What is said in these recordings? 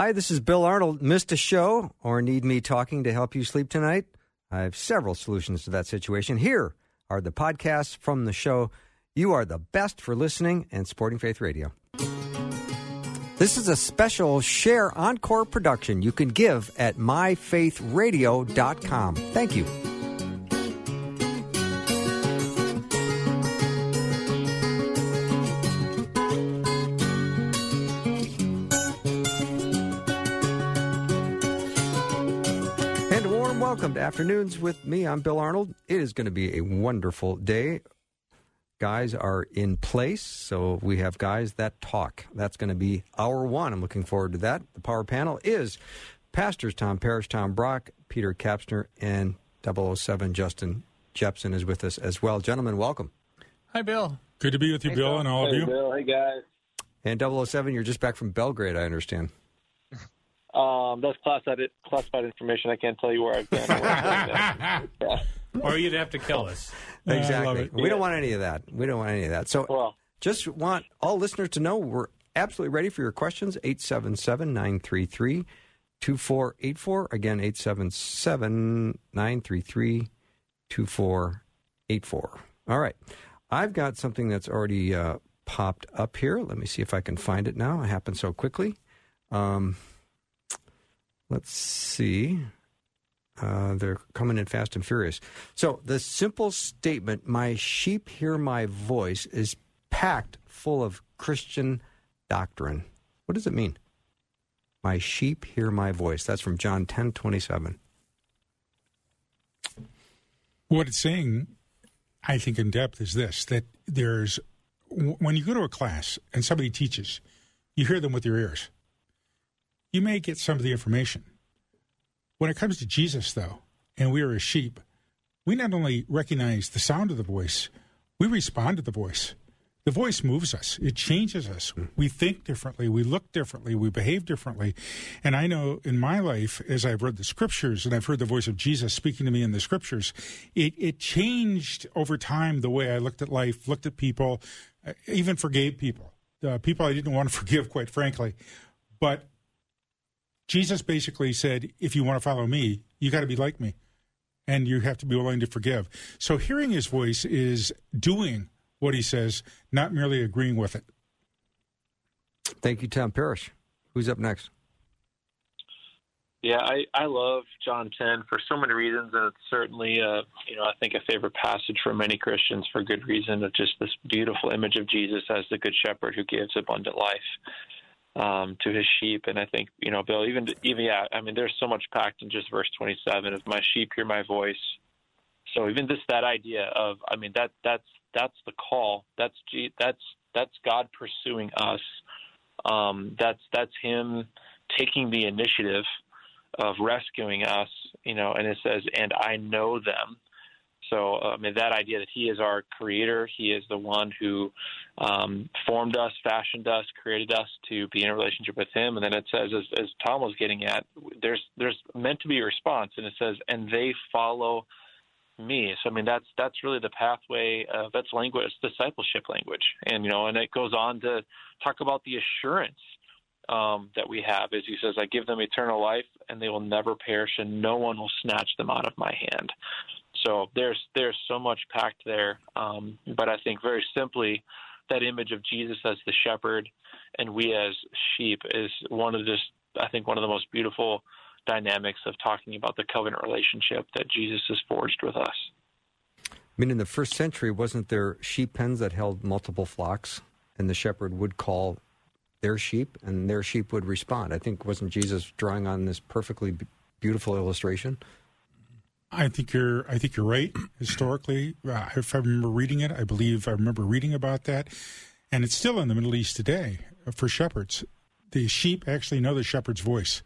Hi, this is Bill Arnold. Missed a show or need me talking to help you sleep tonight? I have several solutions to that situation. Here are the podcasts from the show. You are the best for listening and supporting Faith Radio. This is a special Share Encore production you can give at myfaithradio.com. Thank you. Afternoons with me. I'm Bill Arnold. It is going to be a wonderful day. Guys are in place, so we have guys that talk. That's going to be hour one. I'm looking forward to that. The power panel is Pastors Tom Parrish, Tom Brock, Peter Kapsner, and 007 Justin Jeppesen is with us as well. Gentlemen, welcome. Hi, Bill. Good to be with you, Bill, and all of you. Bill. Hey, guys. And 007, you're just back from Belgrade, I understand. Um, that's classified classified information. I can't tell you where I've been. or where I've been. yeah. Or you'd have to kill us. Exactly. it. We don't want any of that. We don't want any of that. So Well, just want all listeners to know we're absolutely ready for your questions. 877 933 2484. Again, 877 933 2484. All right. I've got something that's already uh, popped up here. Let me see if I can find it now. It happened so quickly. Um, let's see. Uh, they're coming in fast and furious. So the simple statement, "My sheep hear my voice," is packed full of Christian doctrine. What does it mean? My sheep hear my voice. That's from John ten twenty seven. What it's saying, I think, in depth is this that there's, when you go to a class and somebody teaches, you hear them with your ears. You may get some of the information. When it comes to Jesus, though, and we are a sheep, we not only recognize the sound of the voice, we respond to the voice. The voice moves us, it changes us. We think differently, we look differently, we behave differently. And I know in my life, as I've read the scriptures and I've heard the voice of Jesus speaking to me in the scriptures, it, it changed over time the way I looked at life, looked at people, uh, even forgave people. Uh, people I didn't want to forgive, quite frankly. But Jesus basically said, if you want to follow me, you got to be like me and you have to be willing to forgive. So hearing his voice is doing what he says, not merely agreeing with it. Thank you, Tom Parrish. Who's up next? yeah, I, I love John 10 for so many reasons, and it's certainly, uh, you know, I think a favorite passage for many Christians for good reason of just this beautiful image of Jesus as the good shepherd who gives abundant life um, to his sheep. And I think, you know, Bill, even, even, yeah, I mean, there's so much packed in just verse 27 of my sheep hear my voice. So even just that idea of, I mean, that that's that's the call. That's that's that's God pursuing us. Um, that's that's Him taking the initiative of rescuing us. You know, and it says, "And I know them." So uh, I mean, that idea that He is our Creator, He is the one who um, formed us, fashioned us, created us to be in a relationship with Him. And then it says, as, as Tom was getting at, there's there's meant to be a response, and it says, "And they follow." me. So I mean that's that's really the pathway. Uh, that's language, it's discipleship language, and you know, and it goes on to talk about the assurance um, that we have. As he says, I give them eternal life, and they will never perish, and no one will snatch them out of my hand. So there's there's so much packed there, um, but I think very simply, that image of Jesus as the shepherd, and we as sheep is one of just I think one of the most beautiful dynamics of talking about the covenant relationship that Jesus has forged with us. I mean, in the first century, wasn't there sheep pens that held multiple flocks, and the shepherd would call their sheep, and their sheep would respond? I think wasn't Jesus drawing on this perfectly beautiful illustration? I think you're. I think you're right. Historically, uh, if I remember reading it, I believe I remember reading about that, and it's still in the Middle East today uh, for shepherds. The sheep actually know the shepherd's voice,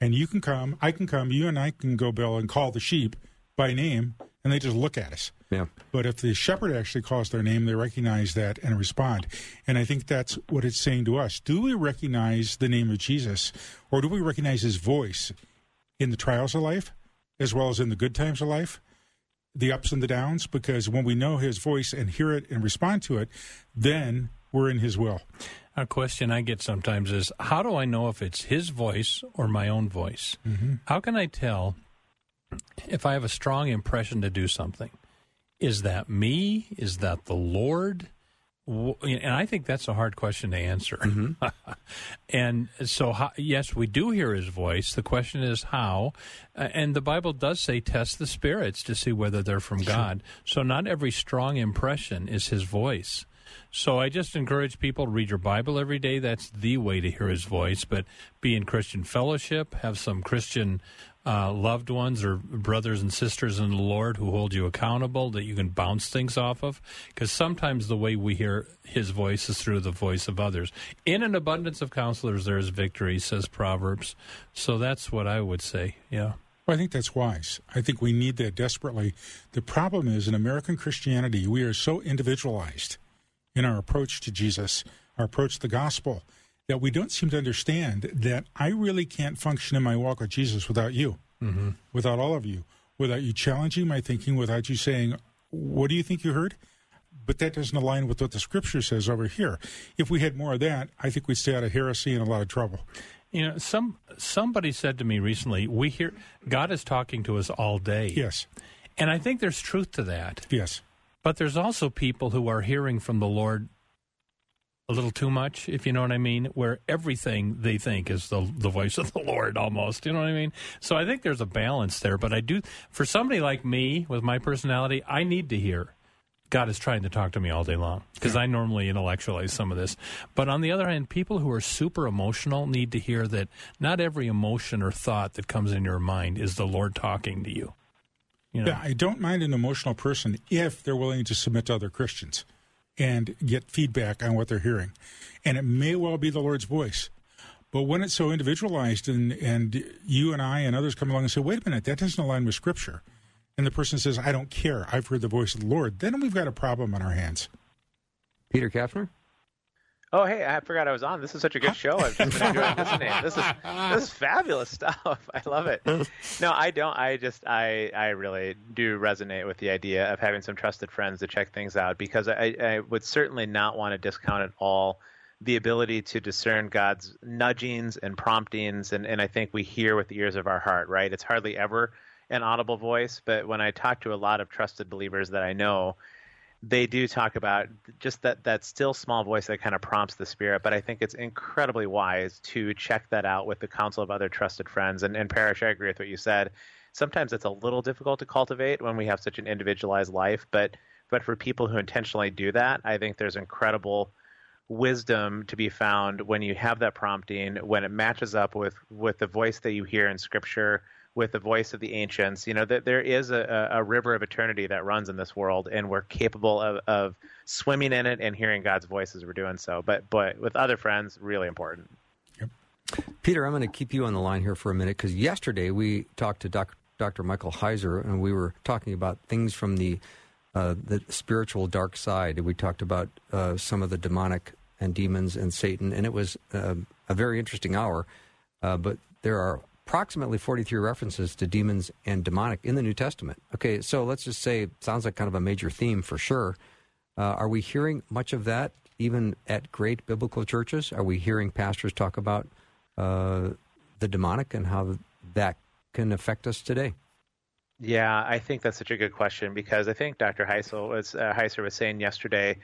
and you can come. I can come. You and I can go, Bill, and call the sheep by name, and they just look at us. Yeah. But if the shepherd actually calls their name, they recognize that and respond. And I think that's what it's saying to us. Do we recognize the name of Jesus, or do we recognize his voice in the trials of life as well as in the good times of life? The ups and the downs, because when we know his voice and hear it and respond to it, then we're in his will. A question I get sometimes is how do I know if it's his voice or my own voice? Mm-hmm. How can I tell if I have a strong impression to do something? Is that me? Is that the Lord? And I think that's a hard question to answer. Mm-hmm. and so, how, yes, we do hear his voice. The question is how. And the Bible does say test the spirits to see whether they're from God. So, not every strong impression is his voice. So I just encourage people to read your Bible every day. That's the way to hear His voice. But be in Christian fellowship, have some Christian uh, loved ones or brothers and sisters in the Lord who hold you accountable that you can bounce things off of. Because sometimes the way we hear His voice is through the voice of others. In an abundance of counselors, there is victory, says Proverbs. So that's what I would say. Yeah. Well, I think that's wise. I think we need that desperately. The problem is in American Christianity, we are so individualized in our approach to Jesus, our approach to the gospel, that we don't seem to understand that I really can't function in my walk with Jesus without you, mm-hmm. without all of you, without you challenging my thinking, without you saying, What do you think you heard? But that doesn't align with what the scripture says over here. If we had more of that, I think we'd stay out of heresy and a lot of trouble. You know, some somebody said to me recently, "We hear God is talking to us all day." Yes, and I think there's truth to that. Yes, but there's also people who are hearing from the Lord a little too much, if you know what I mean, where everything they think is the the voice of the Lord almost. You know what I mean? So I think there's a balance there. But I do for somebody like me with my personality, I need to hear God is trying to talk to me all day long because I normally intellectualize some of this. But on the other hand, people who are super emotional need to hear that not every emotion or thought that comes in your mind is the Lord talking to you. You know? Yeah, I don't mind an emotional person if they're willing to submit to other Christians and get feedback on what they're hearing. And it may well be the Lord's voice. But when it's so individualized and, and you and I and others come along and say, wait a minute, that doesn't align with Scripture, and the person says, I don't care, I've heard the voice of the Lord, then we've got a problem on our hands. Peter Kapsner? Oh, hey, I forgot I was on. This is such a good show. I've just been enjoying listening. This is this is fabulous stuff. I love it. No, I don't. I just I I really do resonate with the idea of having some trusted friends to check things out because I I would certainly not want to discount at all the ability to discern God's nudgings and promptings and and I think we hear with the ears of our heart, right? It's hardly ever an audible voice, but when I talk to a lot of trusted believers that I know, they do talk about just that that still small voice that kind of prompts the spirit. But I think it's incredibly wise to check that out with the counsel of other trusted friends. And, and Parrish, I agree with what you said. Sometimes it's a little difficult to cultivate when we have such an individualized life, but but for people who intentionally do that, I think there's incredible wisdom to be found when you have that prompting, when it matches up with with the voice that you hear in Scripture with the voice of the ancients. You know that there is a, a, river of eternity that runs in this world, and we're capable of, of swimming in it and hearing God's voice as we're doing so. But but with other friends, really important. Peter, I'm going to keep you on the line here for a minute because yesterday we talked to Doc, Dr. Michael Heiser, and we were talking about things from the uh, the spiritual dark side. We talked about uh, some of the demonic and demons and Satan, and it was uh, a very interesting hour. Uh, but there are approximately 43 references to demons and demonic in the New Testament. Okay, so let's just say sounds like kind of a major theme for sure. Uh, are we hearing much of that even at great biblical churches? Are we hearing pastors talk about uh, the demonic and how that can affect us today? Yeah, I think that's such a good question because I think Dr. Heisel was, uh, Heiser was saying yesterday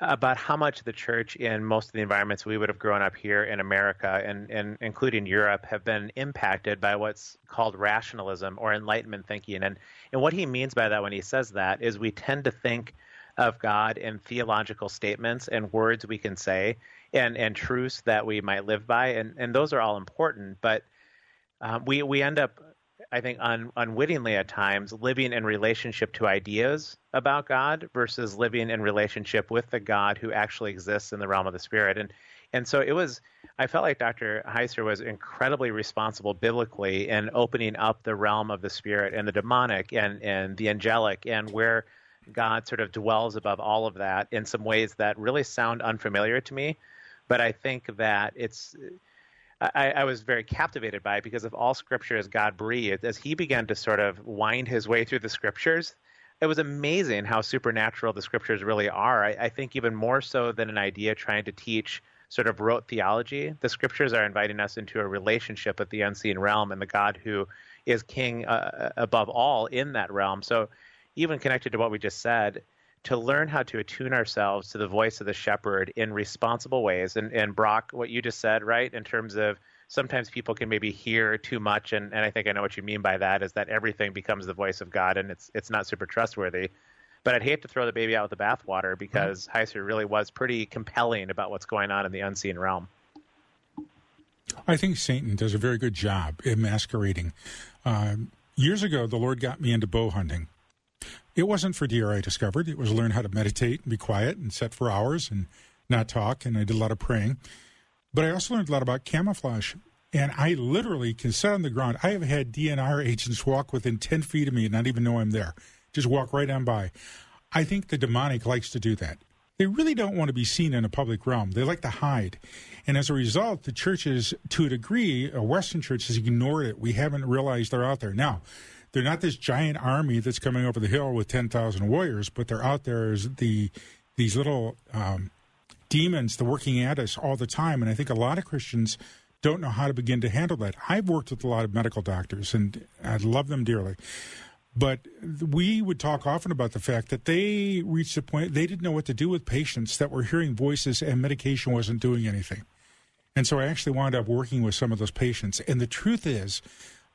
about how much the church in most of the environments we would have grown up here in America and, and including Europe have been impacted by what's called rationalism or enlightenment thinking. And and what he means by that when he says that is we tend to think of God in theological statements and words we can say and, and truths that we might live by. And, and those are all important, but um, we, we end up I think, un, unwittingly at times, living in relationship to ideas about God versus living in relationship with the God who actually exists in the realm of the spirit. And and so it was. I felt like Dr. Heiser was incredibly responsible biblically in opening up the realm of the spirit and the demonic and and the angelic and where God sort of dwells above all of that in some ways that really sound unfamiliar to me. But I think that it's I, I, was very captivated by it because of all scripture is God breathed. As he began to sort of wind his way through the scriptures, it was amazing how supernatural the scriptures really are. I, I think even more so than an idea trying to teach sort of rote theology. The scriptures are inviting us into a relationship with the unseen realm and the God who is king uh, above all in that realm. So, even connected to what we just said, to learn how to attune ourselves to the voice of the shepherd in responsible ways. And, and Brock, what you just said, right, in terms of sometimes people can maybe hear too much, and, and I think I know what you mean by that is that everything becomes the voice of God, and it's it's not super trustworthy. But I'd hate to throw the baby out with the bathwater because mm-hmm. Heiser really was pretty compelling about what's going on in the unseen realm. I think Satan does a very good job in masquerading. Uh, years ago, the Lord got me into bow hunting. It wasn't for deer, I discovered. It was learn how to meditate and be quiet and set for hours and not talk. And I did a lot of praying. But I also learned a lot about camouflage. And I literally can sit on the ground. I have had DNR agents walk within 10 feet of me and not even know I'm there. Just walk right on by. I think the demonic likes to do that. They really don't want to be seen in a public realm. They like to hide. And as a result, the churches, to a degree, a Western church has ignored it. We haven't realized they're out there. Now, they're not this giant army that's coming over the hill with 10,000 warriors, but they're out there as the these little um, demons that are working at us all the time. And I think a lot of Christians don't know how to begin to handle that. I've worked with a lot of medical doctors, and I love them dearly. But we would talk often about the fact that they reached a point they didn't know what to do with patients that were hearing voices and medication wasn't doing anything. And so I actually wound up working with some of those patients. And the truth is,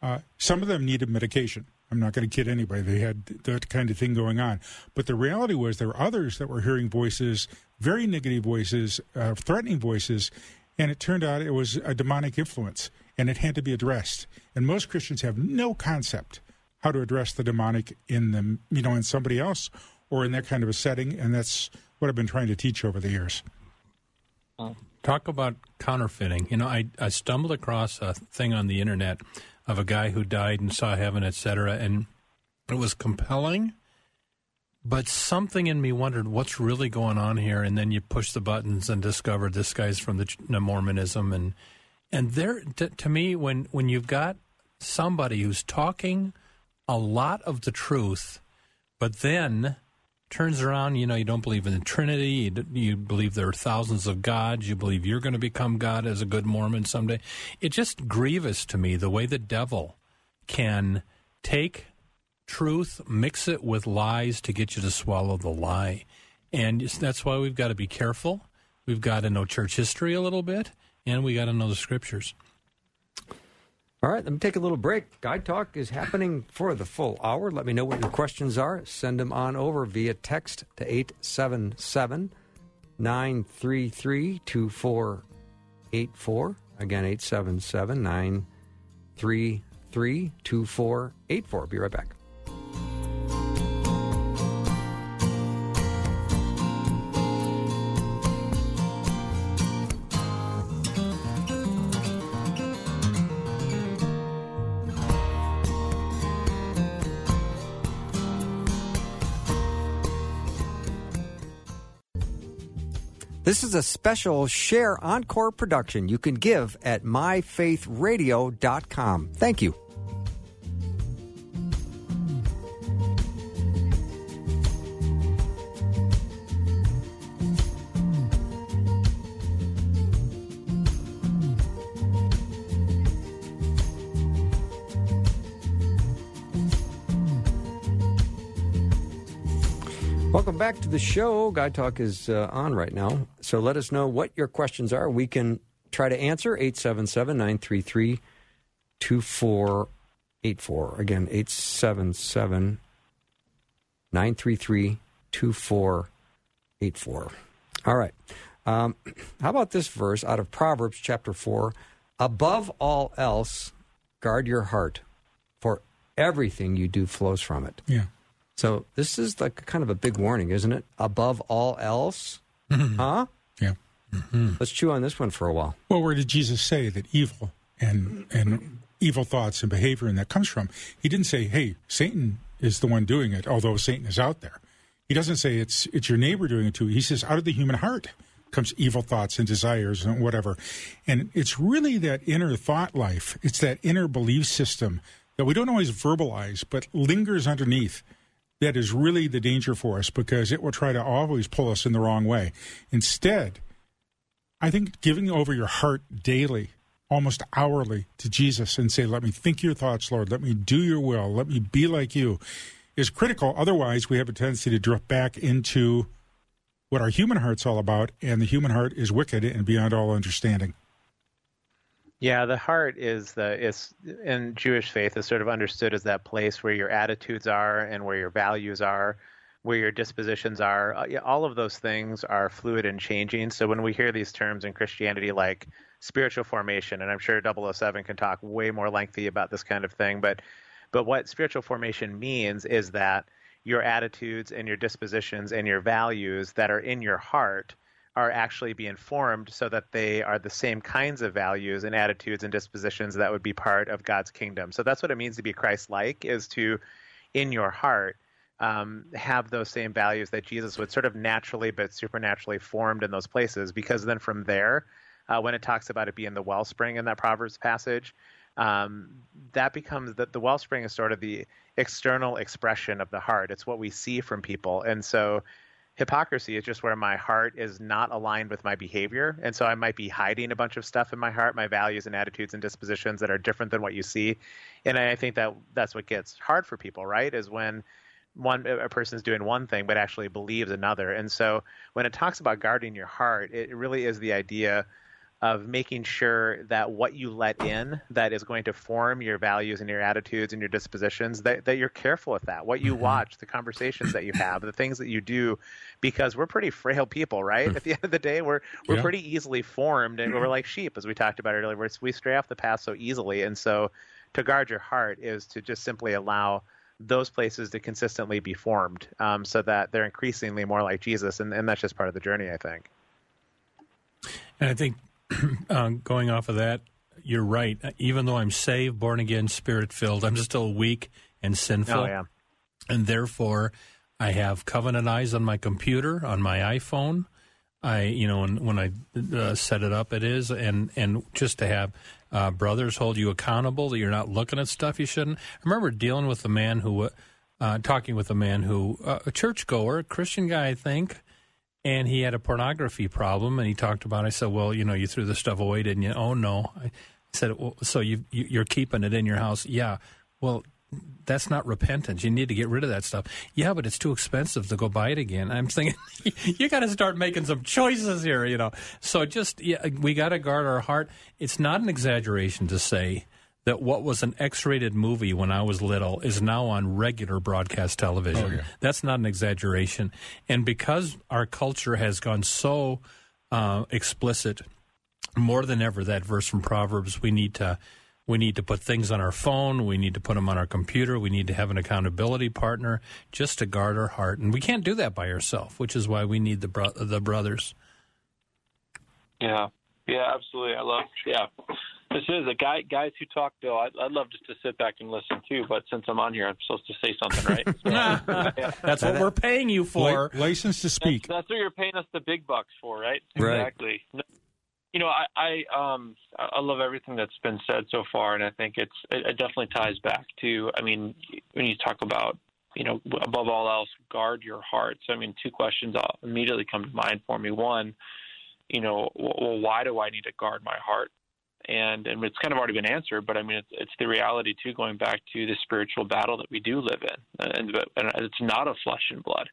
uh, some of them needed medication. I'm not going to kid anybody. They had that kind of thing going on. But the reality was there were others that were hearing voices, very negative voices, uh, threatening voices, and it turned out it was a demonic influence and it had to be addressed. And most Christians have no concept how to address the demonic in them, you know, in somebody else or in that kind of a setting. And that's what I've been trying to teach over the years. Talk about counterfeiting. You know, I, I stumbled across a thing on the internet of a guy who died and saw heaven, etc. And it was compelling, but something in me wondered what's really going on here. And then you push the buttons and discover this guy's from the Mormonism, and and there to, to me when when you've got somebody who's talking a lot of the truth, but then turns around, you know, you don't believe in the Trinity, you, you, believe there are thousands of gods, you believe you're going to become God as a good Mormon someday. It's just grievous to me the way the devil can take truth, mix it with lies to get you to swallow the lie. And that's why we've got to be careful. We've got to know church history a little bit, and we got to know the scriptures. All right, let me take a little break. Guy Talk is happening for the full hour. Let me know what your questions are. Send them on over via text to 877 933 2484. Again, 877 933 2484. Be right back. This is a special Share Encore production you can give at myfaithradio.com. Thank you. Welcome back to the show. Guy Talk is uh, on right now. So let us know what your questions are. We can try to answer 877 933 2484. Again, 877 933 2484. All right. Um, how about this verse out of Proverbs chapter 4? Above all else, guard your heart, for everything you do flows from it. Yeah. So this is like kind of a big warning, isn't it? Above all else, mm-hmm. huh? Yeah. Mm-hmm. Let's chew on this one for a while. Well, where did Jesus say that evil and and evil thoughts and behavior and that comes from? He didn't say, "Hey, Satan is the one doing it," although Satan is out there. He doesn't say it's it's your neighbor doing it too. He says, "Out of the human heart comes evil thoughts and desires and whatever." And it's really that inner thought life. It's that inner belief system that we don't always verbalize, but lingers underneath that is really the danger for us because it will try to always pull us in the wrong way. Instead, I think giving over your heart daily, almost hourly to Jesus and say, Let me think your thoughts, Lord. Let me do your will. Let me be like you is critical. Otherwise, we have a tendency to drift back into what our human heart's all about, and the human heart is wicked and beyond all understanding. Yeah, the heart is the is in Jewish faith is sort of understood as that place where your attitudes are and where your values are, where your dispositions are. Uh, all of those things are fluid and changing. So when we hear these terms in Christianity like spiritual formation, and I'm sure 007 can talk way more lengthy about this kind of thing, but but what spiritual formation means is that your attitudes and your dispositions and your values that are in your heart are actually being formed so that they are the same kinds of values and attitudes and dispositions that would be part of God's kingdom. So that's what it means to be Christ-like is to in your heart um, have those same values that Jesus would sort of naturally but supernaturally formed in those places because then from there uh, when it talks about it being the wellspring in that Proverbs passage, um, that becomes that the wellspring is sort of the external expression of the heart. It's what we see from people, and so hypocrisy is just where my heart is not aligned with my behavior, and so I might be hiding a bunch of stuff in my heart, my values and attitudes and dispositions that are different than what you see, and I think that that's what gets hard for people, right? Is when one a person's doing one thing but actually believes another, and so when it talks about guarding your heart, it really is the idea of making sure that what you let in that is going to form your values and your attitudes and your dispositions that, that you're careful with that. What you mm-hmm. watch the conversations that you have the things that you do because we're pretty frail people right? At the end of the day we're we're yeah. pretty easily formed and we're like sheep as we talked about earlier. We're, we stray off the path so easily. And so to guard your heart is to just simply allow those places to consistently be formed um, so that they're increasingly more like jesus. And, and that's just part of the journey i think. And i think uh, going off of that, you're right. Even though I'm saved, born again, spirit filled, I'm still weak and sinful. Oh, yeah. And therefore, I have covenant eyes on my computer, on my iPhone. I, you know, when, when I uh, set it up, it is, and and just to have uh, brothers hold you accountable that you're not looking at stuff you shouldn't. I remember dealing with a man who, uh, talking with a man who, uh, a churchgoer, a Christian guy, I think, and he had a pornography problem and he talked about it. I said, well, you know, you threw the stuff away, didn't you? Oh, no. I said, well, so you, you, are keeping it in your house. Yeah. Well, that's not repentance. You need to get rid of that stuff. Yeah, but it's too expensive to go buy it again. I'm thinking you got to start making some choices here, you know. So just yeah, we got to guard our heart. It's not an exaggeration to say that what was an X-rated movie when I was little is now on regular broadcast television. Oh, yeah. That's not an exaggeration. And because our culture has gone so uh, explicit, more than ever, that verse from Proverbs, we need to we need to put things on our phone. We need to put them on our computer. We need to have an accountability partner just to guard our heart, and we can't do that by ourselves, which is why we need the bro- the brothers. Yeah, yeah, absolutely. I love yeah. This is a guy. Guys who talk, Bill. I'd, I'd love just to sit back and listen too. But since I'm on here, I'm supposed to say something, right? So, yeah. That's what we're paying you for. license to speak. That's, that's, what you're paying us the big bucks for, right? Right. Exactly. You know, I, I um I love everything that's been said so far, and I think it's it, it definitely ties back to. I mean, when you talk about you know, above all else, guard your heart. So, I mean, two questions immediately come to mind for me. One, you know, well, why do I need to guard my heart? and and it's kind of already been answered, but I mean it's, it's the reality too. Going back to the spiritual battle that we do live in, and, and it's not of flesh and blood,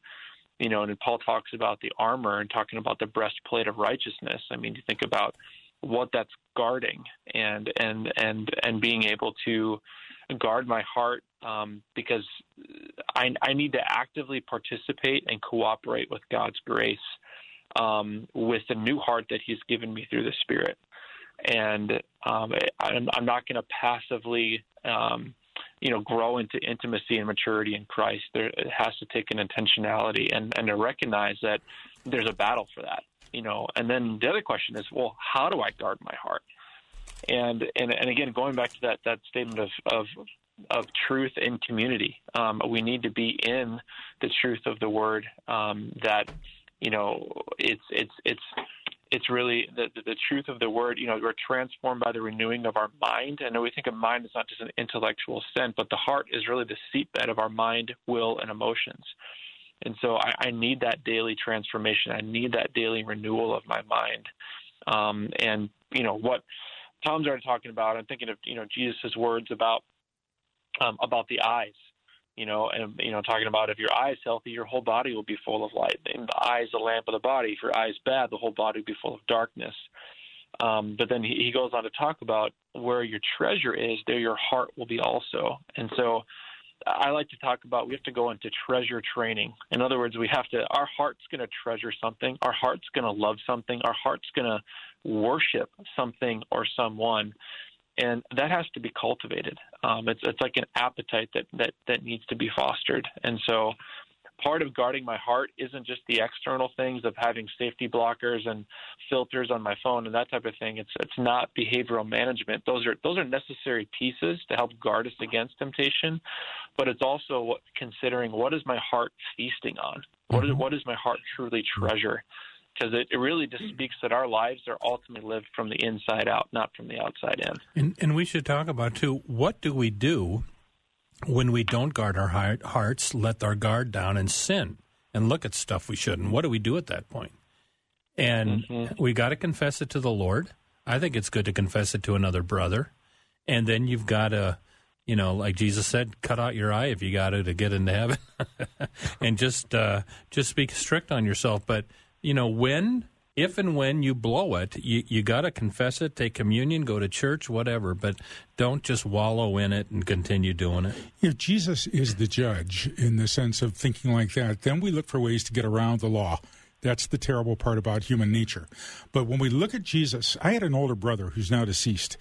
you know. And Paul talks about the armor and talking about the breastplate of righteousness. I mean, you think about what that's guarding and and and and being able to guard my heart um, because I, I need to actively participate and cooperate with God's grace um, with the new heart that He's given me through the Spirit and um, I'm, I'm, not going to passively, um, you know, grow into intimacy and maturity in Christ. There, it has to take an intentionality and, and to recognize that there's a battle for that, you know. And then the other question is, well, how do I guard my heart? And and and again, going back to that that statement of of of truth in community, um, we need to be in the truth of the word. Um, that you know, it's it's it's it's really the, the, truth of the word. You know, we're transformed by the renewing of our mind. Know we think of mind as not just an intellectual sense, but the heart is really the seatbed of our mind, will, and emotions. And so I, I need that daily transformation. I need that daily renewal of my mind. Um, and you know what Tom's already talking about. I'm thinking of you know Jesus' words about um, about the eyes. You know, and you know, talking about if your eye is healthy, your whole body will be full of light. And the eye is the lamp of the body. If your eye is bad, the whole body will be full of darkness. Um, but then he, he goes on to talk about where your treasure is, there your heart will be also. And so I like to talk about we have to go into treasure training. In other words, we have to, our heart's going to treasure something, our heart's going to love something, our heart's going to worship something or someone. And that has to be cultivated. Um, it's it's like an appetite that, that that needs to be fostered. And so, part of guarding my heart isn't just the external things of having safety blockers and filters on my phone and that type of thing. It's it's not behavioral management. Those are those are necessary pieces to help guard us against temptation, but it's also what, considering what is my heart feasting on. What is Mm-hmm. what does my heart truly treasure? Because it, it really just speaks that our lives are ultimately lived from the inside out, not from the outside in. And, and we should talk about, too, what do we do when we don't guard our heart, hearts, let our guard down, and sin and look at stuff we shouldn't? What do we do at that point? And we got to confess it to the Lord. I think it's good to confess it to another brother. And then you've got to, you know, like Jesus said, cut out your eye if you got to to get into heaven, and just uh, just be strict on yourself. But you know, when, if and when you blow it, you you got to confess it, take communion, go to church, whatever. But don't just wallow in it and continue doing it. If Jesus is the judge in the sense of thinking like that, then we look for ways to get around the law. That's the terrible part about human nature. But when we look at Jesus, I had an older brother who's now deceased.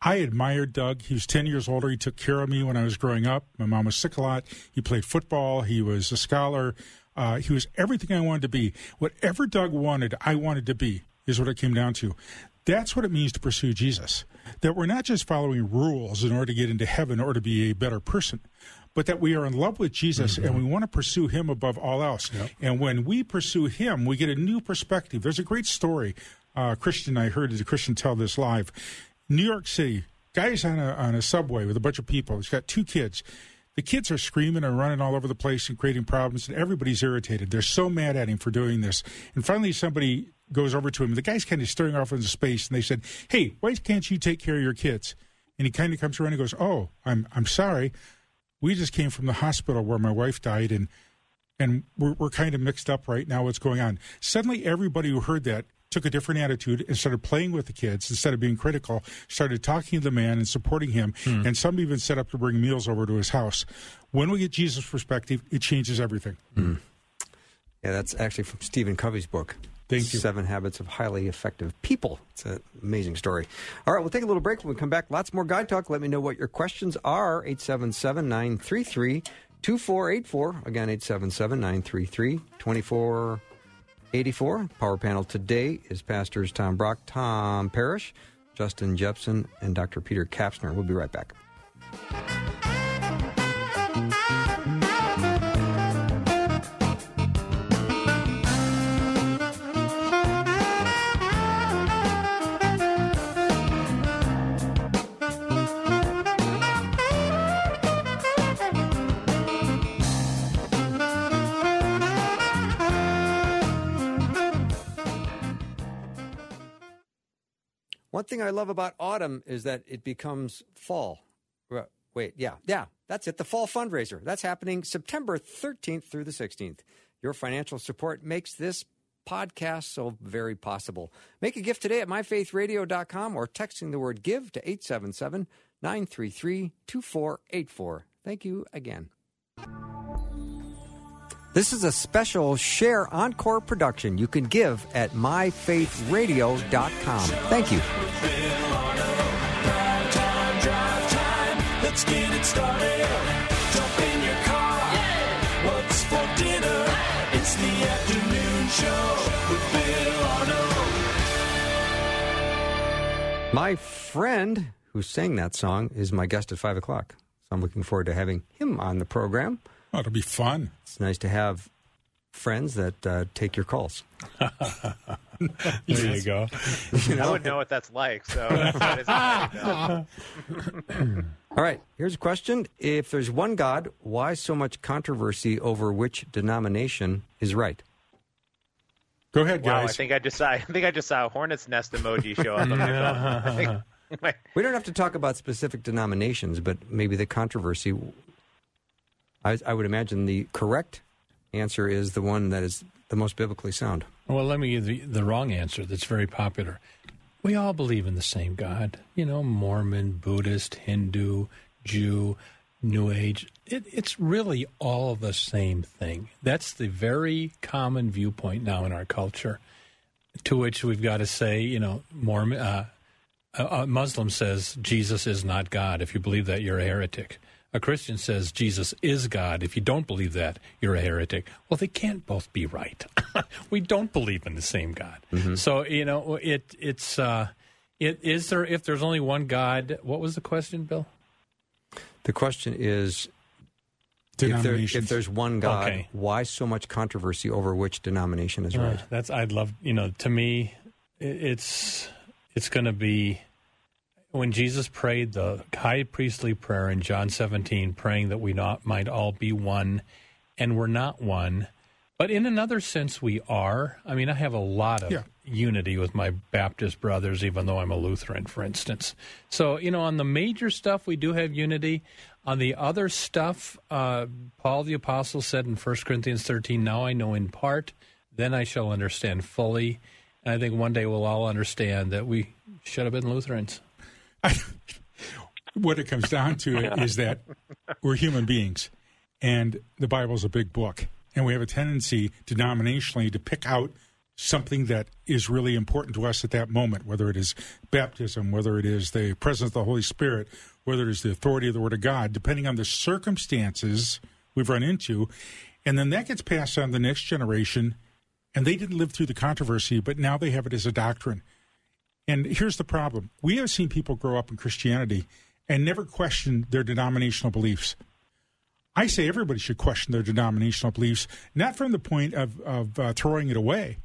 I admired Doug. He was 10 years older. He took care of me when I was growing up. My mom was sick a lot. He played football. He was a scholar. Uh, he was everything I wanted to be. Whatever Doug wanted, I wanted to be, is what it came down to. That's what it means to pursue Jesus. That we're not just following rules in order to get into heaven or to be a better person, but that we are in love with Jesus and we want to pursue him above all else. And when we pursue him, we get a new perspective. There's a great story. Uh, Christian, I heard a Christian tell this live. New York City, guy's on a, on a subway with a bunch of people. He's got two kids. The kids are screaming and running all over the place and creating problems, and everybody's irritated. They're so mad at him for doing this. And finally, somebody goes over to him. The guy's kind of staring off into space, and they said, "Hey, why can't you take care of your kids?" And he kind of comes around and goes, "Oh, I'm I'm sorry. We just came from the hospital where my wife died, and and we're we're kind of mixed up right now. What's going on?" Suddenly, everybody who heard that took a different attitude and started playing with the kids instead of being critical. Started talking to the man and supporting him, hmm. and some even set up to bring meals over to his house. When we get Jesus' perspective, it changes everything. Hmm. Yeah, that's actually from Stephen Covey's book. Thank you. Seven Habits of Highly Effective People. It's an amazing story. All right, we'll take a little break. When we come back, lots more guy talk. Let me know what your questions are. 877 933 2484. Again, 877 933 2484. Power panel today is Pastors Tom Brock, Tom Parrish, Justin Jeppesen, and Dr. Peter Kapsner. We'll be right back. One thing I love about autumn is that it becomes fall. Wait, yeah, yeah, that's it. The fall fundraiser. That's happening September 13th through the 16th. Your financial support makes this podcast so very possible. Make a gift today at myfaithradio.com or texting the word give to 877 933 2484. Thank you again. This is a special Share Encore production you can give at myfaithradio.com. Thank you. Let's get it started. Jump in your car. What's for dinner? It's the afternoon show with Bill Arnold. My friend who sang that song is my guest at 5 o'clock. So I'm looking forward to having him on the program. Oh, it'll be fun. It's nice to have friends that uh, take your calls. There you go. I would know what that's like. So that is. All right, here's a question. If there's one God, why so much controversy over which denomination is right? Go ahead, Wow, I guys. think I just saw. I think I just saw a hornet's nest emoji show up on my phone. Think- We don't have to talk about specific denominations, but maybe the controversy. I, I would imagine the correct answer is the one that is the most biblically sound. Well, let me give the, the wrong answer that's very popular. We all believe in the same God. You know, Mormon, Buddhist, Hindu, Jew, New Age. It, it's really all the same thing. That's the very common viewpoint now in our culture. To which we've got to say, you know, Mormon, uh, a, a Muslim says Jesus is not God. If you believe that, you're a heretic. A Christian says Jesus is God. If you don't believe that, you're a heretic. Well, they can't both be right. we don't believe in the same God. So you know, it it's uh, it is there. If there's only one God, what was the question, Bill? The question is if, there, if there's one God, Okay. why so much controversy over which denomination is right? Uh, that's I'd love you know to me it's it's going to be when Jesus prayed the high priestly prayer in John 17 praying that we not might all be one and we're not one but in another sense we are I mean I have a lot of Yeah. unity with my Baptist brothers even though I'm a Lutheran for instance so you know on the major stuff we do have unity on the other stuff uh, Paul the apostle said in 1 Corinthians 13 now I know in part then I shall understand fully. And I think one day we'll all understand that we should have been Lutherans. what it comes down to is that we're human beings and the Bible's a big book. And we have a tendency denominationally to pick out something that is really important to us at that moment, whether it is baptism, whether it is the presence of the Holy Spirit, whether it is the authority of the Word of God, depending on the circumstances we've run into. And then that gets passed on to the next generation. And they didn't live through the controversy, but now they have it as a doctrine. And here's the problem we have seen people grow up in Christianity and never question their denominational beliefs. I say everybody should question their denominational beliefs, not from the point of, of uh, throwing it away,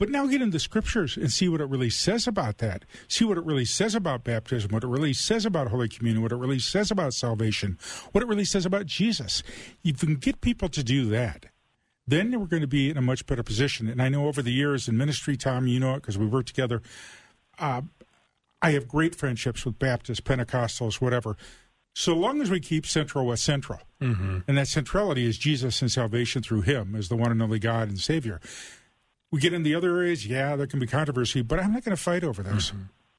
but now get into the scriptures and see what it really says about that. See what it really says about baptism, what it really says about Holy Communion, what it really says about salvation, what it really says about Jesus. You can get people to do that. Then we're going to be in a much better position. And I know over the years in ministry, Tom, you know it because we work together. Uh, I have great friendships with Baptists, Pentecostals, whatever. So long as we keep Central West Central, and that centrality is Jesus and salvation through Him as the one and only God and Savior. We get in the other areas, yeah, there can be controversy, but I'm not going to fight over those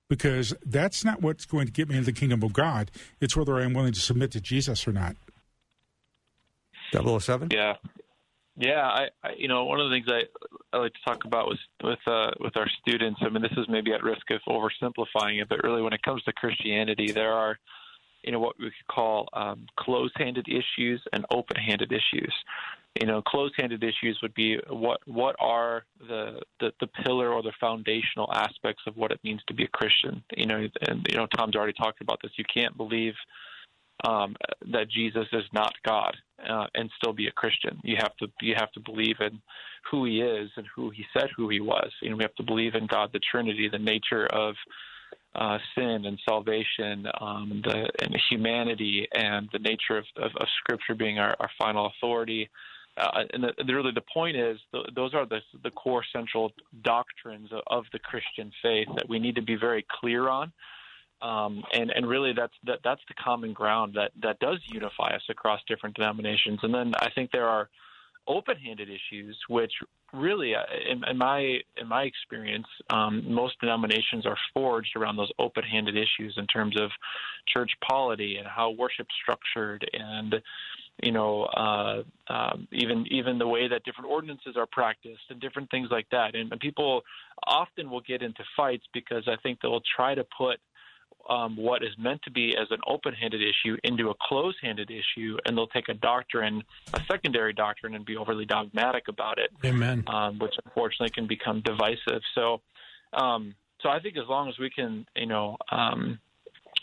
because that's not what's going to get me into the kingdom of God. It's whether I'm willing to submit to Jesus or not. 007? Yeah, yeah. I, I, you know, one of the things I, I like to talk about with with uh, with our students. I mean, this is maybe at risk of oversimplifying it, but really, when it comes to Christianity, there are, you know, what we could call um, closed-handed issues and open-handed issues. You know, closed-handed issues would be what what are the, the the pillar or the foundational aspects of what it means to be a Christian. You know, and you know, Tom's already talked about this. You can't believe um, that Jesus is not God uh, and still be a Christian. You have to you have to believe in who He is and who He said who He was. You know, we have to believe in God, the Trinity, the nature of uh, sin and salvation, um, the and humanity, and the nature of, of, of Scripture being our, our final authority. Uh, and the, the, really, the point is, th those are the the core central doctrines of, of the Christian faith that we need to be very clear on um, and and really that's that that's the common ground that that does unify us across different denominations. And then I think there are open-handed issues, which really, uh, in, in my in my experience, um, most denominations are forged around those open-handed issues in terms of church polity and how worship's structured, and you know, uh, um, even even the way that different ordinances are practiced and different things like that. And, and people often will get into fights because I think they'll try to put um, what is meant to be as an open-handed issue into a closed-handed issue, and they'll take a doctrine, a secondary doctrine, and be overly dogmatic about it, Amen. um, which unfortunately can become divisive. So, um, so I think as long as we can, you know, um,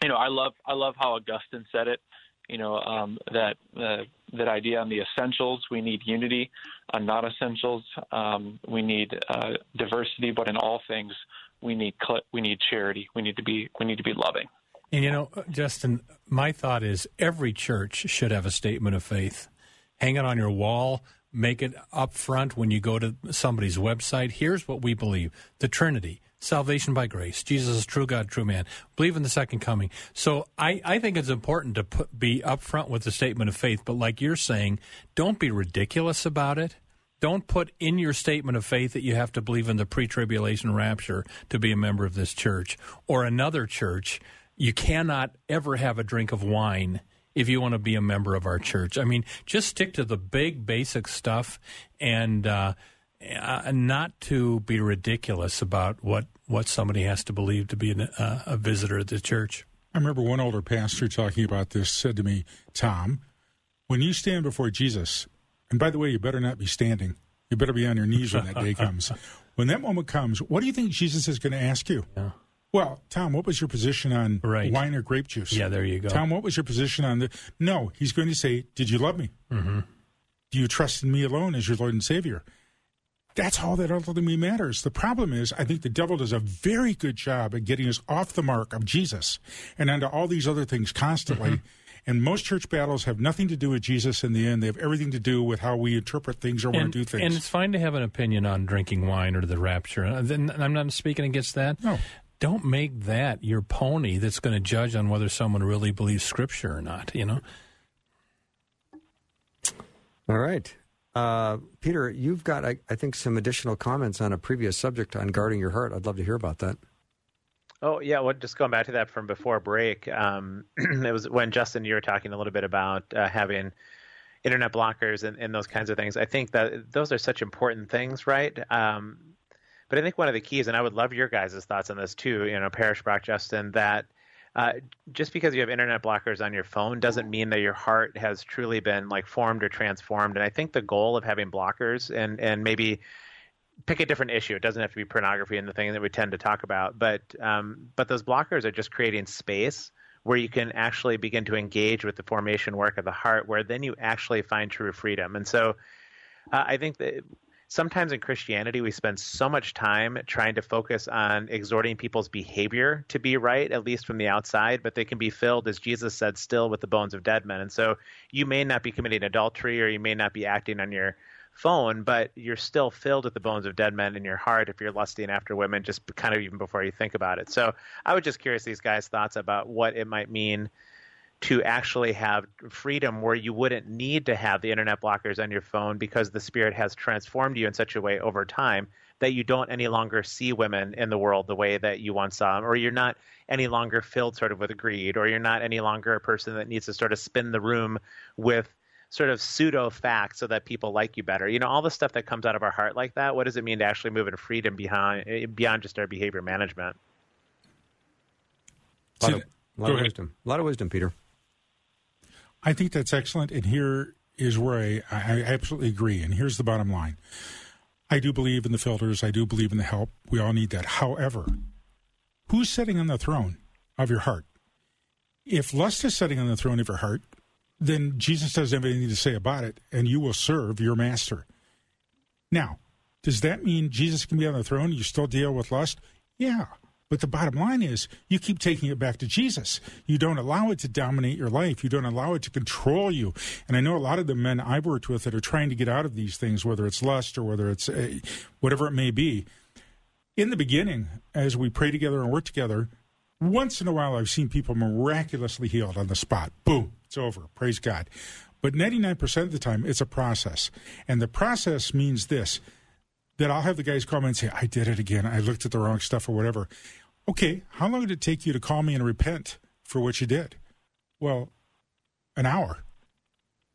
you know, I love I love how Augustine said it. You know, um, that uh, that idea on the essentials, we need unity. On not essentials, um, we need uh, diversity. But in all things, we need cl- we need charity. We need to be we need to be loving. And you know, uh, Justin, my thought is every church should have a statement of faith. Hang it on your wall, make it up front when you go to somebody's website. Here's what we believe the Trinity, salvation by grace, Jesus is true God, true man, believe in the second coming. So I, I think it's important to put, be upfront with the statement of faith, but like you're saying, don't be ridiculous about it. Don't put in your statement of faith that you have to believe in the pre tribulation rapture to be a member of this church or another church. You cannot ever have a drink of wine if you want to be a member of our church. I mean, just stick to the big, basic stuff and uh, uh, not to be ridiculous about what, what somebody has to believe to be an, uh, a visitor at the church. I remember one older pastor talking about this said to me, Tom, when you stand before Jesus, and by the way, you better not be standing, you better be on your knees when that day comes. When that moment comes, what do you think Jesus is going to ask you? Yeah. Well, Tom, what was your position on Right. wine or grape juice? Yeah, there you go. Tom, what was your position on the? No, he's going to say, "Did you love me? Mm-hmm. Do you trust in me alone as your Lord and Savior?" That's all that ultimately matters. The problem is, I think the devil does a very good job at getting us off the mark of Jesus and onto all these other things constantly. Mm-hmm. And most church battles have nothing to do with Jesus in the end. They have everything to do with how we interpret things or want to do things. and it's fine to have an opinion on drinking wine or the rapture. Uh, Then I'm not speaking against that. No. Don't make that your pony that's going to judge on whether someone really believes Scripture or not. You know. All right. Uh, Peter, you've got, I, I think, some additional comments on a previous subject on guarding your heart. I'd love to hear about that. Oh yeah, well, just going back to that from before break, um, it was when Justin you were talking a little bit about uh, having internet blockers and, and those kinds of things. I think that those are such important things, right? Um, but I think one of the keys, and I would love your guys' thoughts on this too, you know, Parrish Brock, Justin, that uh, just because you have internet blockers on your phone doesn't mean that your heart has truly been like formed or transformed. And I think the goal of having blockers and and maybe pick a different issue. It doesn't have to be pornography and the thing that we tend to talk about, but um, but those blockers are just creating space where you can actually begin to engage with the formation work of the heart, where then you actually find true freedom. And so, uh, I think that sometimes in Christianity we spend so much time trying to focus on exhorting people's behavior to be right, at least from the outside, but they can be filled, as Jesus said, still with the bones of dead men. And so, you may not be committing adultery, or you may not be acting on your phone, but you're still filled with the bones of dead men in your heart if you're lusting after women, just kind of even before you think about it. So I was just curious these guys' thoughts about what it might mean to actually have freedom where you wouldn't need to have the internet blockers on your phone because the spirit has transformed you in such a way over time that you don't any longer see women in the world the way that you once saw them, or you're not any longer filled sort of with greed, or you're not any longer a person that needs to sort of spin the room with sort of pseudo facts so that people like you better. You know, all the stuff that comes out of our heart like that. What does it mean to actually move in freedom behind eh, beyond just our behavior management? A lot, of, a lot of wisdom. A lot of wisdom, Peter. I think that's excellent. And here is where I, I absolutely agree. And here's the bottom line I do believe in the filters, I do believe in the help. We all need that. However, who's sitting on the throne of your heart? If lust is sitting on the throne of your heart, then Jesus doesn't have anything to say about it, and you will serve your master. Now, does that mean Jesus can be on the throne? You still deal with lust? Yeah. But the bottom line is you keep taking it back to Jesus. You don't allow it to dominate your life. You don't allow it to control you. And I know a lot of the men I've worked with that are trying to get out of these things, whether it's lust or whether it's uh, whatever it may be. In the beginning, as we pray together and work together, once in a while I've seen people miraculously healed on the spot. Boom, it's over. Praise God. But 99% of the time, it's a process. And the process means this that I'll have the guys call me and say, I did it again. I looked at the wrong stuff or whatever. Okay, how long did it take you to call me and repent for what you did? Well, an hour.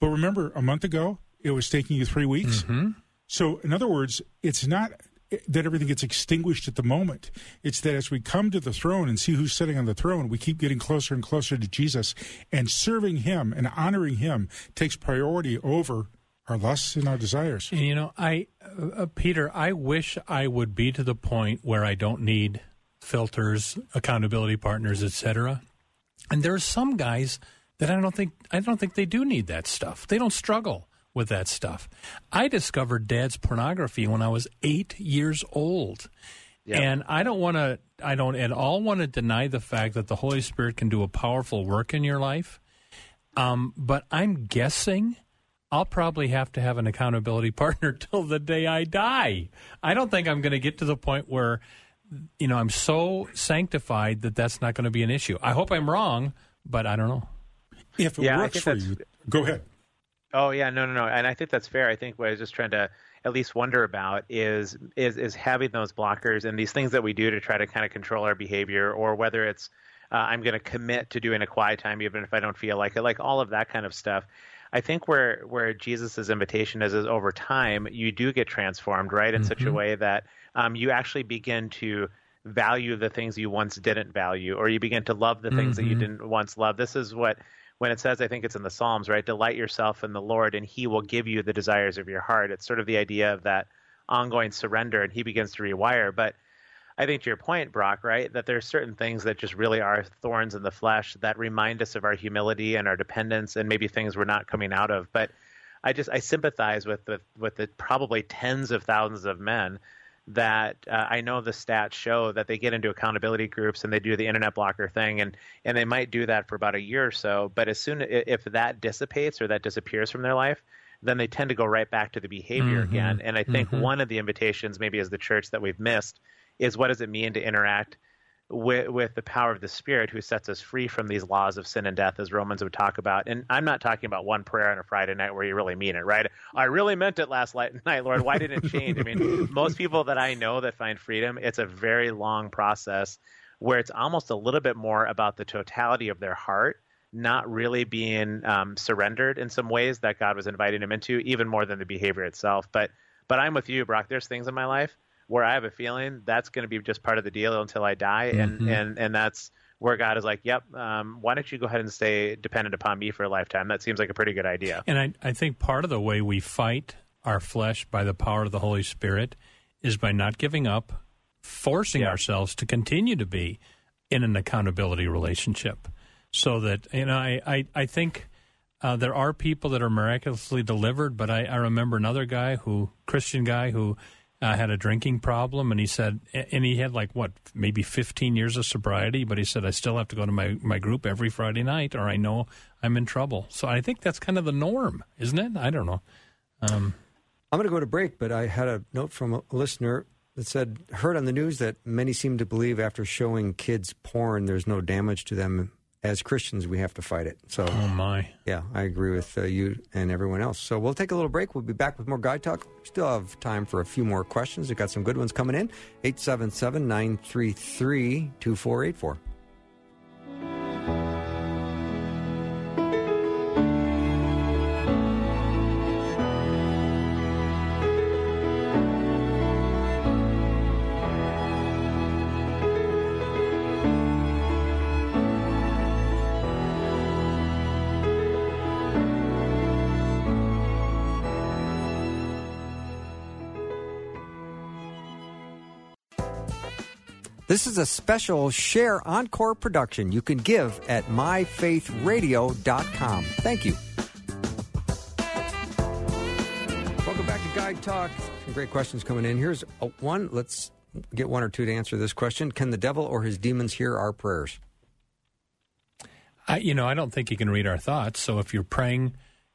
But remember, a month ago, it was taking you three weeks. Mm-hmm. So, in other words, it's not that everything gets extinguished at the moment. It's that as we come to the throne and see who's sitting on the throne, we keep getting closer and closer to Jesus, and serving Him and honoring Him takes priority over our lusts and our desires. And you know, I, uh, uh, Peter, I wish I would be to the point where I don't need filters, accountability partners, etc. And there are some guys that I don't think I don't think they do need that stuff. They don't struggle with that stuff. I discovered dad's pornography when I was 8 years old. Yeah. And I don't want to I don't at all want to deny the fact that the Holy Spirit can do a powerful work in your life. Um, but I'm guessing I'll probably have to have an accountability partner till the day I die. I don't think I'm going to get to the point where, you know, I'm so sanctified that that's not going to be an issue. I hope I'm wrong, but I don't know. If it Yeah, works for you, go ahead. Oh yeah, no, no, no, and I think that's fair. I think what I was just trying to at least wonder about is is is having those blockers and these things that we do to try to kind of control our behavior, or whether it's uh, I'm going to commit to doing a quiet time even if I don't feel like it, like all of that kind of stuff. I think where where Jesus's invitation is is over time you do get transformed, right, in such a way that um, you actually begin to value the things you once didn't value, or you begin to love the things that you didn't once love. This is what when it says, I think it's in the Psalms, right? Delight yourself in the Lord, and He will give you the desires of your heart. It's sort of the idea of that ongoing surrender, and He begins to rewire. But I think to your point, Brock, right, that there are certain things that just really are thorns in the flesh that remind us of our humility and our dependence, and maybe things we're not coming out of. But I just I sympathize with the with the probably tens of thousands of men that uh, I know the stats show that they get into accountability groups and they do the internet blocker thing and and they might do that for about a year or so but as soon if that dissipates or that disappears from their life then they tend to go right back to the behavior again and I think one of the invitations maybe as the church that we've missed is what does it mean to interact with, with the power of the Spirit who sets us free from these laws of sin and death, as Romans would talk about. And I'm not talking about one prayer on a Friday night where you really mean it, right? I really meant it last night, Lord. Why didn't it change? I mean, most people that I know that find freedom, it's a very long process where it's almost a little bit more about the totality of their heart not really being um, surrendered in some ways that God was inviting them into, even more than the behavior itself. But but I'm with you, Brock. There's things in my life where I have a feeling that's going to be just part of the deal until I die, and and and that's where God is like, yep, um, why don't you go ahead and stay dependent upon me for a lifetime? That seems like a pretty good idea. And I, I think part of the way we fight our flesh by the power of the Holy Spirit is by not giving up, forcing Yeah. ourselves to continue to be in an accountability relationship. So that, you know, I, I, I think uh, there are people that are miraculously delivered, but I, I remember another guy who, Christian guy who uh, had a drinking problem, and he said, and he had like what, maybe 15 years of sobriety, but he said, I still have to go to my, my group every Friday night, or I know I'm in trouble. So I think that's kind of the norm, isn't it? I don't know. Um, I'm going to go to break, but I had a note from a listener that said, heard on the news that many seem to believe after showing kids porn, there's no damage to them. As Christians, we have to fight it. So, oh my. yeah, I agree with uh, you and everyone else. So we'll take a little break. We'll be back with more Guy Talk. Still have time for a few more questions. We've got some good ones coming in. 877 933 2484. This is a special Share Encore production you can give at myfaithradio.com. Thank you. Welcome back to Guy Talk. Some great questions coming in. Here's a, one. Let's get one or two to answer this question. Can the devil or his demons hear our prayers? I, you know, I don't think you can read our thoughts. So if you're praying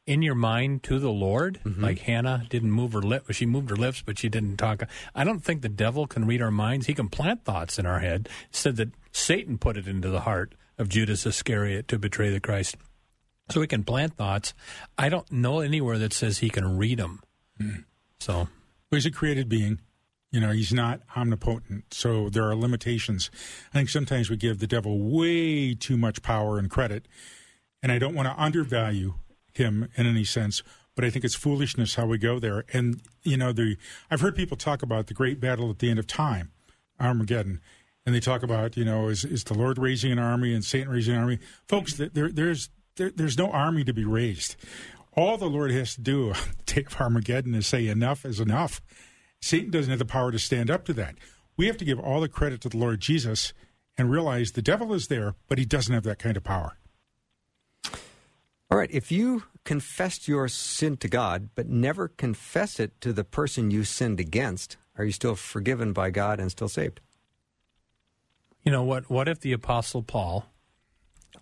in your mind to the Lord, mm-hmm. like Hannah didn't move her lip, she moved her lips, but she didn't talk. I don't think the devil can read our minds. He can plant thoughts in our head. It said that Satan put it into the heart of Judas Iscariot to betray the Christ. So he can plant thoughts. I don't know anywhere that says he can read them. Hmm. So Well, he's a created being. You know, he's not omnipotent, so there are limitations. I think sometimes we give the devil way too much power and credit, and I don't want to undervalue him in any sense, but I think it's foolishness how we go there. And you know, the I've heard people talk about the great battle at the end of time, Armageddon, and they talk about you know is is the Lord raising an army and Satan raising an army, folks? There, there's there, there's no army to be raised. All the Lord has to do of Armageddon is say enough is enough. Satan doesn't have the power to stand up to that. We have to give all the credit to the Lord Jesus and realize the devil is there, but he doesn't have that kind of power. All right. If you confessed your sin to God, but never confess it to the person you sinned against, are you still forgiven by God and still saved? You know what? What if the Apostle Paul,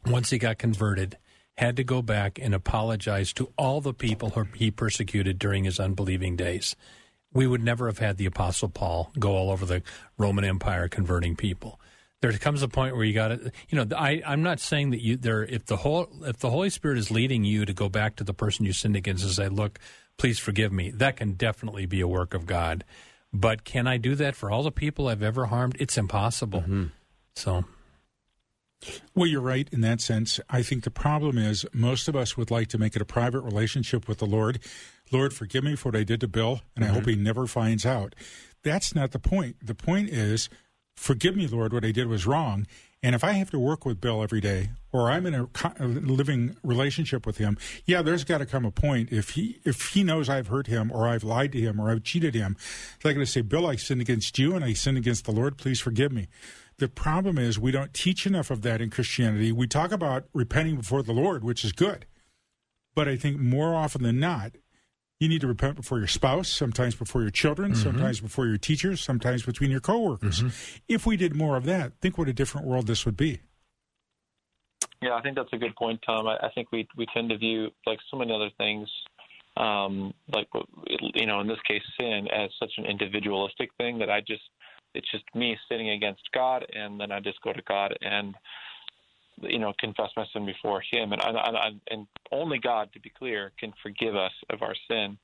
once he got converted, had to go back and apologize to all the people he persecuted during his unbelieving days. We would never have had the Apostle Paul go all over the Roman Empire converting people. There comes a point where you got to, you know, I, I'm not saying that you there. If the whole, if the Holy Spirit is leading you to go back to the person you sinned against and say, "Look, please forgive me," that can definitely be a work of God. But can I do that for all the people I've ever harmed? It's impossible. Mm-hmm. So Well, you're right in that sense. I think the problem is most of us would like to make it a private relationship with the Lord. Lord, forgive me for what I did to Bill, and I mm-hmm. hope he never finds out. That's not the point. The point is, forgive me, Lord, what I did was wrong. And if I have to work with Bill every day, or I'm in a, living relationship with him, yeah, there's got to come a point if he if he knows I've hurt him, or I've lied to him, or I've cheated him, they're going to say, Bill, I sinned against you, and I sinned against the Lord. Please forgive me. The problem is we don't teach enough of that in Christianity. We talk about repenting before the Lord, which is good. But I think more often than not, you need to repent before your spouse, sometimes before your children, sometimes before your teachers, sometimes between your coworkers. If we did more of that, think what a different world this would be. Yeah, I think that's a good point, Tom. I, I think we we tend to view like so many other things, um, like you know, in this case, sin as such an individualistic thing that I just it's just me sinning against God, and then I just go to God and you know confess my sin before Him, and and, and, only God, to be clear, can forgive us of our sin.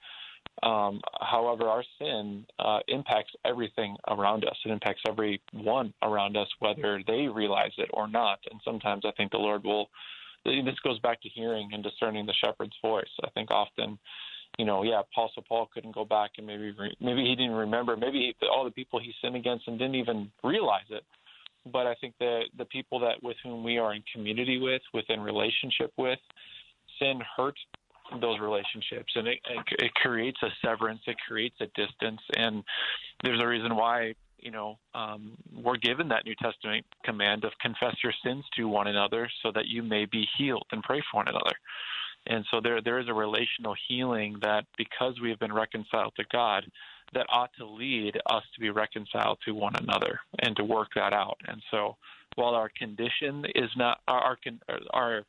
Um, however, our sin uh, impacts everything around us. It impacts everyone around us, whether they realize it or not. And sometimes I think the Lord will. This goes back to hearing and discerning the shepherd's voice. I think often, you know, yeah, Apostle Paul couldn't go back and maybe re- maybe he didn't remember. Maybe all the people he sinned against and didn't even realize it. But I think that the people that with whom we are in community with, within relationship with, sin hurts those relationships. And it, it, it creates a severance it creates a distance and there's a reason why you know um, we're given that new testament command of confess your sins to one another so that you may be healed and pray for one another. And so there there is a relational healing that because we have been reconciled to god that ought to lead us to be reconciled to one another and to work that out and so while our condition is not our our, our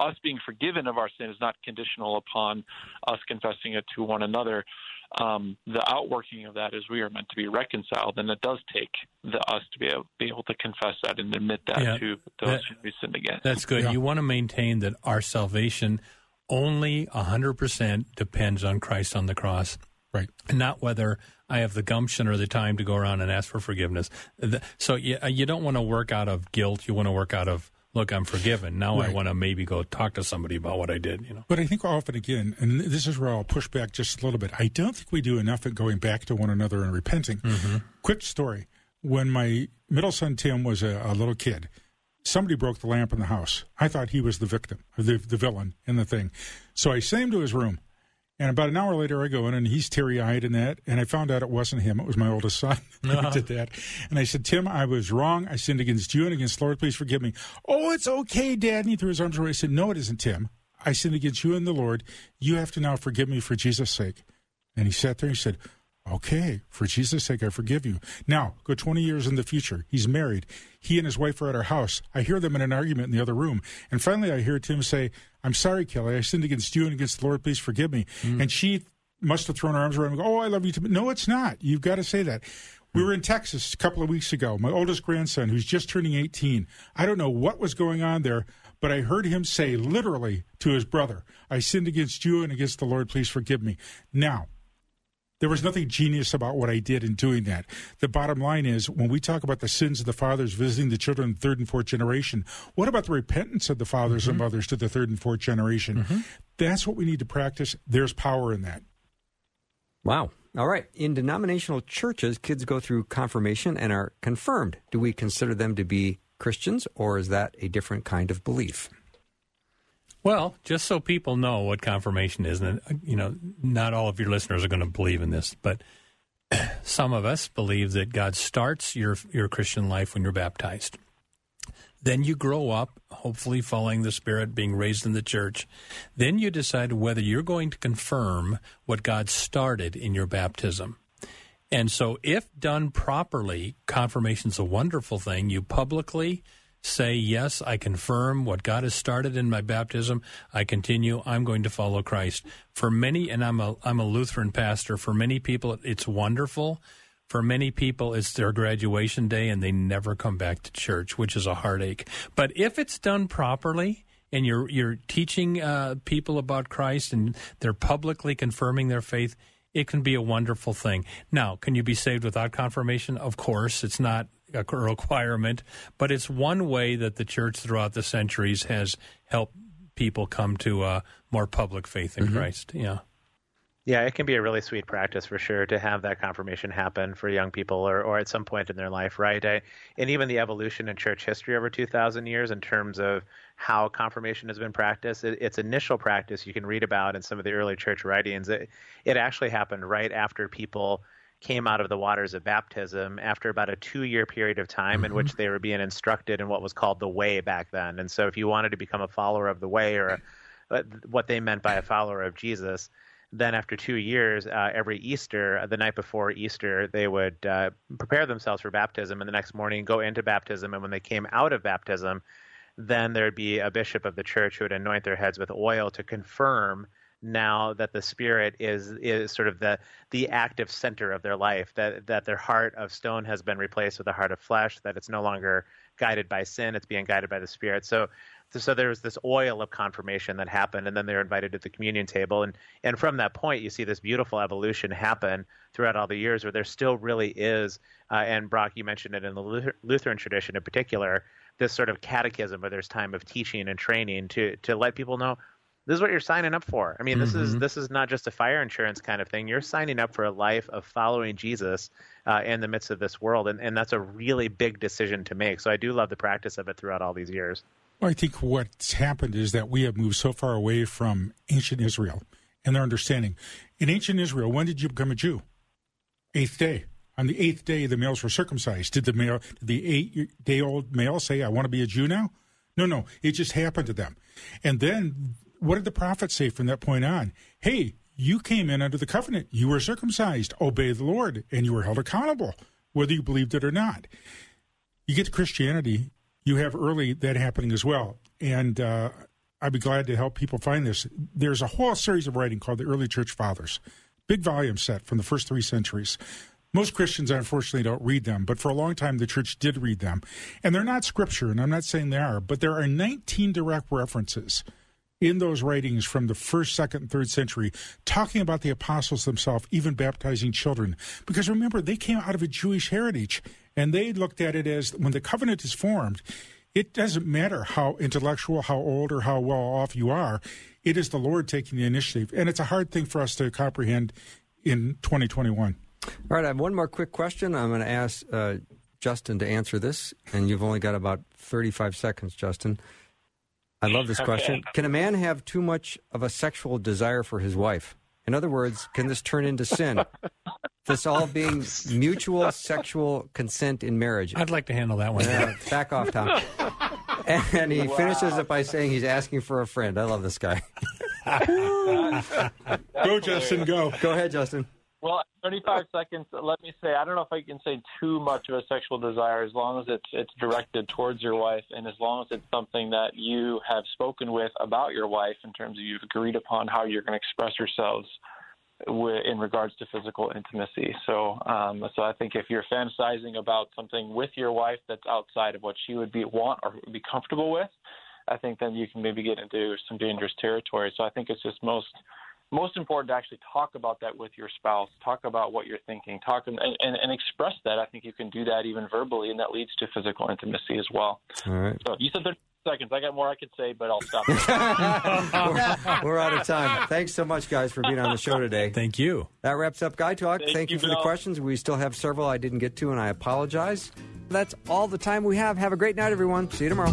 us being forgiven of our sin is not conditional upon us confessing it to one another. Um, the outworking of that is we are meant to be reconciled, and it does take the us to be able, be able to confess that and admit that Yeah, to those that- who we sinned against. That's good. Yeah. You want to maintain that our salvation only 100% depends on Christ on the cross, Right. and not whether I have the gumption or the time to go around and ask for forgiveness. So you, uh, you don't want to work out of guilt. You want to work out of, look, I'm forgiven. Now I want to maybe go talk to somebody about what I did. You know. But I think often again, and this is where I'll push back just a little bit. I don't think we do enough at going back to one another and repenting. Mm-hmm. Quick story: when my middle son Tim was a, a little kid, somebody broke the lamp in the house. I thought he was the victim, the the villain in the thing. So I sent him to his room, and about an hour later, I go in and he's teary eyed in that, and I found out it wasn't him; it was my oldest son who uh-huh. did that. And I said, Tim, I was wrong. I sinned against you and against the Lord. Please forgive me. Oh, it's okay, Dad. And he threw his arms around. I said, No, it isn't, Tim. I sinned against you and the Lord. You have to now forgive me for Jesus' sake. And he sat there and he said, Okay, for Jesus' sake, I forgive you. Now, go 20 years in the future. He's married. He and his wife are at our house. I hear them in an argument in the other room. And finally, I hear Tim say, I'm sorry, Kelly. I sinned against you and against the Lord. Please forgive me. Mm. And she must have thrown her arms around and go, Oh, I love you. Tim. No, it's not. You've got to say that. We were in Texas a couple of weeks ago. My oldest grandson, who's just turning 18, I don't know what was going on there, but I heard him say literally to his brother, I sinned against you and against the Lord. Please forgive me. Now, there was nothing genius about what I did in doing that. The bottom line is when we talk about the sins of the fathers visiting the children in the third and fourth generation, what about the repentance of the fathers and mm-hmm. mothers to the third and fourth generation? Mm-hmm. That's what we need to practice. There's power in that. Wow. All right. In denominational churches, kids go through confirmation and are confirmed. Do we consider them to be Christians, or is that a different kind of belief? Well, just so people know what confirmation is, and uh, you know, not all of your listeners are going to believe in this, but some of us believe that God starts your your Christian life when you're baptized. Then you grow up, hopefully following the Spirit, being raised in the church. Then you decide whether you're going to confirm what God started in your baptism. And so, if done properly, confirmation's a wonderful thing. You publicly say, Yes, I confirm what God has started in my baptism. I continue. I'm going to follow Christ. For many, and I'm a, I'm a Lutheran pastor, for many people, it's wonderful. For many people, it's their graduation day and they never come back to church, which is a heartache. But if it's done properly, and you're you're teaching uh, people about Christ and they're publicly confirming their faith, it can be a wonderful thing. Now, can you be saved without confirmation? Of course, it's not a requirement, but it's one way that the church throughout the centuries has helped people come to a more public faith in mm-hmm. Christ. Yeah. Yeah, it can be a really sweet practice for sure to have that confirmation happen for young people or, or at some point in their life, right? I, and even the evolution in church history over 2,000 years in terms of how confirmation has been practiced. It, its initial practice you can read about in some of the early church writings. It, it actually happened right after people came out of the waters of baptism after about a two year period of time in which they were being instructed in what was called the way back then. And so if you wanted to become a follower of the way or a, what they meant by a follower of Jesus, then after two years, uh, every Easter, uh, the night before Easter, they would uh, prepare themselves for baptism, and the next morning go into baptism. And when they came out of baptism, then there'd be a bishop of the church who would anoint their heads with oil to confirm now that the spirit is is sort of the the active center of their life that that their heart of stone has been replaced with a heart of flesh that it's no longer guided by sin it's being guided by the spirit. So so there was this oil of confirmation that happened and then they're invited to the communion table. And and from that point you see this beautiful evolution happen throughout all the years where there still really is uh, and brock you mentioned it in the lutheran tradition in particular this sort of catechism where there's time of teaching and training to to let people know this is what you're signing up for. I mean, this is this is not just a fire insurance kind of thing. You're signing up for a life of following Jesus uh, in the midst of this world, and, and that's a really big decision to make. So I do love the practice of it throughout all these years. Well, I think what's happened is that we have moved so far away from ancient Israel and their understanding. In ancient Israel, when did you become a Jew? Eighth day. On the eighth day, the males were circumcised. Did the male, did the eight-day-old male say, "I want to be a Jew now"? No, no. It just happened to them. And then, what did the prophet say from that point on? Hey, you came in under the covenant. You were circumcised. Obey the Lord, and you were held accountable, whether you believed it or not. You get to Christianity, you have early that happening as well. And uh, I'd be glad to help people find this. There's a whole series of writing called the Early Church Fathers, big volume set from the first three centuries. Most Christians, unfortunately, don't read them, but for a long time, the church did read them. And they're not scripture, and I'm not saying they are, but there are 19 direct references in those writings from the first, second, and third century talking about the apostles themselves, even baptizing children. Because remember, they came out of a Jewish heritage, and they looked at it as when the covenant is formed, it doesn't matter how intellectual, how old, or how well off you are. It is the Lord taking the initiative. And it's a hard thing for us to comprehend in 2021. All right, I have one more quick question. I'm going to ask uh, Justin to answer this, and you've only got about 35 seconds, Justin. I love this question. Can a man have too much of a sexual desire for his wife? In other words, can this turn into sin? this all being mutual sexual consent in marriage. I'd like to handle that one. Yeah, back off, Tom. And he finishes it by saying he's asking for a friend. I love this guy. Go, Justin, go. Go ahead, Justin. Well, 35 seconds. Let me say, I don't know if I can say too much of a sexual desire, as long as it's it's directed towards your wife, and as long as it's something that you have spoken with about your wife in terms of you've agreed upon how you're going to express yourselves wi- in regards to physical intimacy. So, um, so I think if you're fantasizing about something with your wife that's outside of what she would be want or be comfortable with, I think then you can maybe get into some dangerous territory. So I think it's just most most important to actually talk about that with your spouse. Talk about what you're thinking. Talk and, and, and express that. I think you can do that even verbally, and that leads to physical intimacy as well. All right. So you said 30 seconds. I got more I could say, but I'll stop. we're, we're out of time. Thanks so much, guys, for being on the show today. Thank you. That wraps up Guy Talk. Thank, Thank you you, for the questions. We still have several I didn't get to, and I apologize. That's all the time we have. Have a great night, everyone. See you tomorrow.